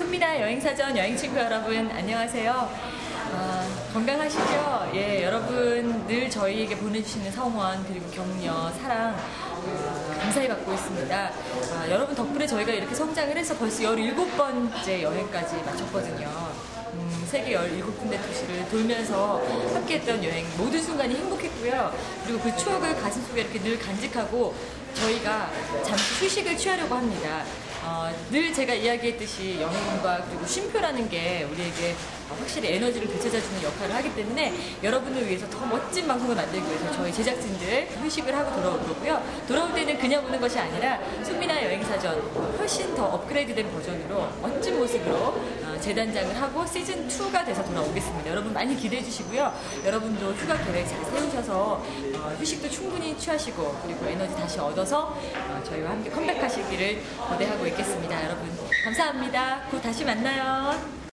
손미나 여행사전 여행친구 여러분 안녕하세요. 아, 건강하시죠? 예, 여러분 늘 저희에게 보내주시는 성원 그리고 격려, 사랑 어, 감사히 받고 있습니다. 아, 여러분 덕분에 저희가 이렇게 성장을 해서 벌써 17번째 여행까지 마쳤거든요. 음, 세계 17군데 도시를 돌면서 함께했던 여행 모든 순간이 행복했고요. 그리고 그 추억을 가슴속에 이렇게 늘 간직하고 저희가 잠시 휴식을 취하려고 합니다. 어, 늘 제가 이야기했듯이 여행과 그리고 쉼표라는 게 우리에게 확실히 에너지를 되찾아주는 역할을 하기 때문에 여러분을 위해서 더 멋진 방송을 만들기 위해서 저희 제작진들 휴식을 하고 돌아올 거고요. 돌아올 때는 그냥 오는 것이 아니라 손미나 여행사전 훨씬 더 업그레이드된 버전으로 멋진 모습으로 어, 재단장을 하고 시즌 2가 돼서 돌아오겠습니다. 여러분 많이 기대해 주시고요. 여러분도 휴가 계획 잘 세우셔서 어, 휴식도 충분히 취하시고 그리고 에너지 다시 얻어서 어, 저희와 함께 컴백하시기를 기대하고 있겠습니다. 여러분 감사합니다. 곧 다시 만나요.